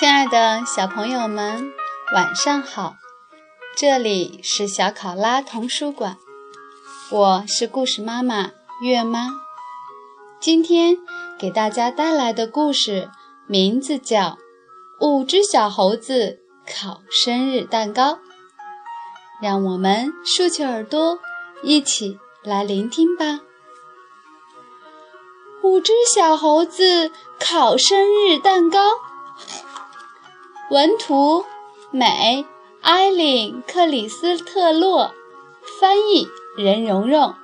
亲爱的小朋友们，晚上好！这里是小考拉童书馆，我是故事妈妈月妈。今天给大家带来的故事名字叫《五只小猴子烤生日蛋糕》，让我们竖起耳朵，一起来聆听吧。五只小猴子烤生日蛋糕，文图美艾琳克里斯特洛，翻译任蓉蓉，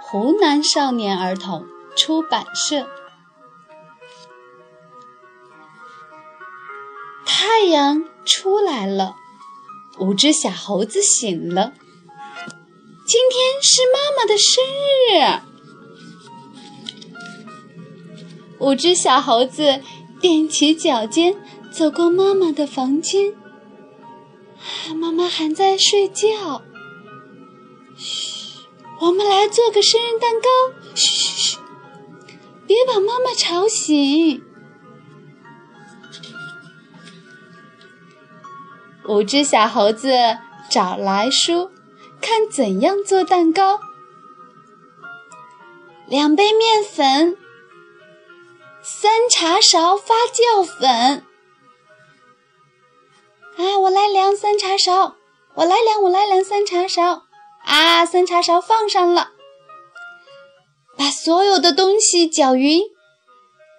湖南少年儿童出版社。太阳出来了，五只小猴子醒了。今天是妈妈的生日。五只小猴子踮起脚尖，走过妈妈的房间。妈妈还在睡觉。嘘，我们来做个生日蛋糕。嘘嘘嘘，别把妈妈吵醒。五只小猴子找来书，看怎样做蛋糕。两杯面粉。三茶勺发酵粉，量三茶勺，我来量，我来量三茶勺，啊，三茶勺放上了，把所有的东西搅匀，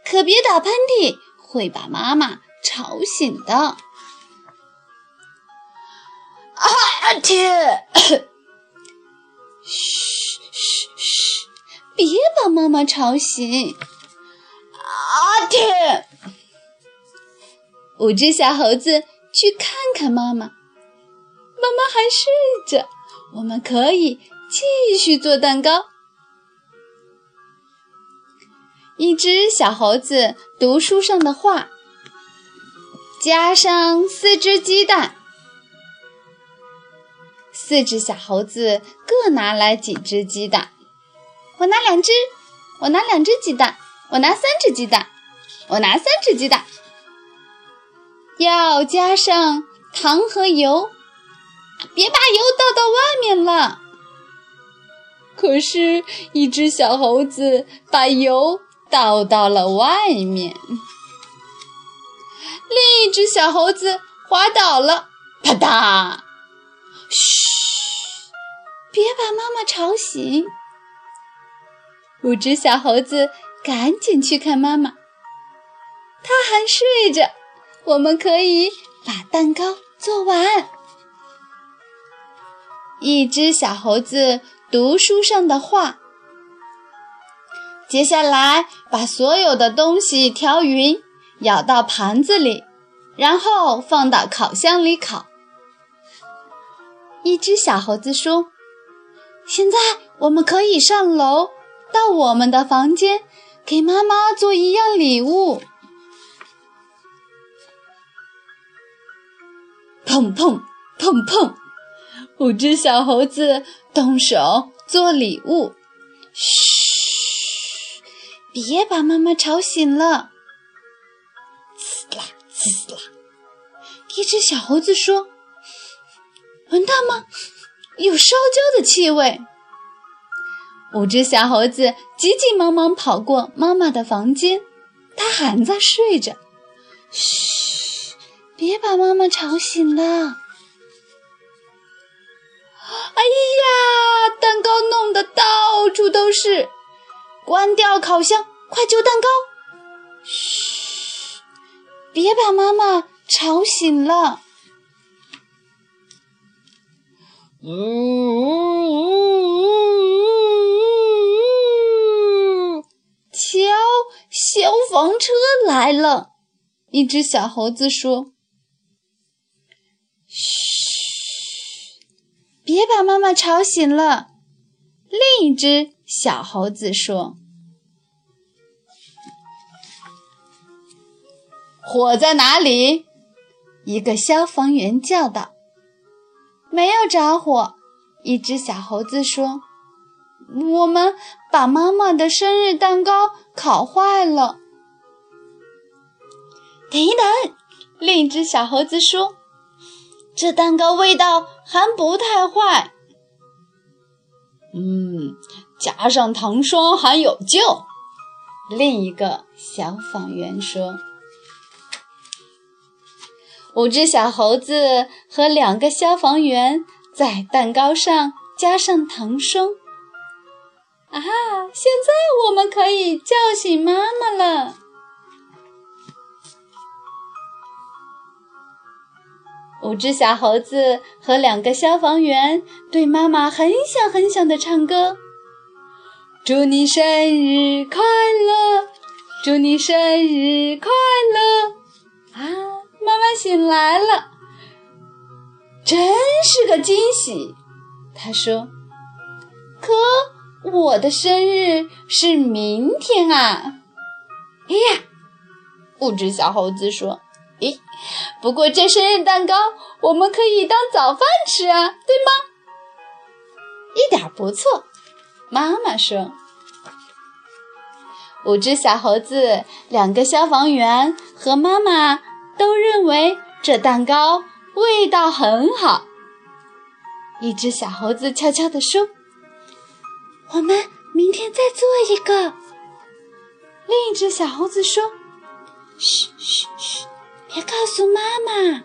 可别打喷嚏，会把妈妈吵醒的。啊天！嘘嘘嘘，别把妈妈吵醒。啊天！五只小猴子去看看妈妈，妈妈还睡着，我们可以继续做蛋糕。一只小猴子读书上的话，加上四只鸡蛋，四只小猴子各拿来几只鸡蛋，我拿两只，我拿两只鸡蛋。我拿三只鸡蛋，我拿三只鸡蛋，要加上糖和油，别把油倒到外面了。可是，一只小猴子把油倒到了外面，另一只小猴子滑倒了，啪嗒！嘘，别把妈妈吵醒。五只小猴子。赶紧去看妈妈，她还睡着。我们可以把蛋糕做完。一只小猴子读书上的话。接下来，把所有的东西调匀，舀到盘子里，然后放到烤箱里烤。一只小猴子说：“现在我们可以上楼，到我们的房间。”给妈妈做一样礼物，砰砰砰砰！五只小猴子动手做礼物。嘘，别把妈妈吵醒了。呲啦呲啦！一只小猴子说：“闻到吗？有烧焦的气味。”五只小猴子急急忙忙跑过妈妈的房间，她还在睡着。把妈妈吵醒了！哎呀，蛋糕弄得到处都是！关掉烤箱，快救蛋糕！嘘，别把妈妈吵醒了！呜呜呜呜！消防车来了，一只小猴子说：“嘘，别把妈妈吵醒了。”另一只小猴子说：“火在哪里？”一个消防员叫道：“没有着火。”一只小猴子说。我们把妈妈的生日蛋糕烤坏了。等一等，另一只小猴子说：“这蛋糕味道还不太坏。”嗯，加上糖霜还有救。另一个消防员说：“五只小猴子和两个消防员在蛋糕上加上糖霜。啊，现在我们可以叫醒妈妈了。”五只小猴子和两个消防员对妈妈很响很响的唱歌。祝你生日快乐！祝你生日快乐！啊，妈妈醒来了，真是个惊喜。她说：“可我的生日是明天啊！”哎呀，五只小猴子说：“咦，不过这生日蛋糕我们可以当早饭吃啊，对吗？”一点不错。妈妈说：“五只小猴子、两个消防员和妈妈都认为这蛋糕味道很好。”一只小猴子悄悄地说：“我们明天再做一个。”另一只小猴子说：“嘘嘘嘘，别告诉妈妈。”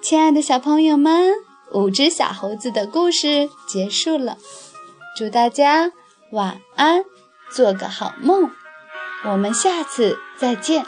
亲爱的小朋友们。五只小猴子的故事结束了，祝大家晚安，做个好梦，我们下次再见。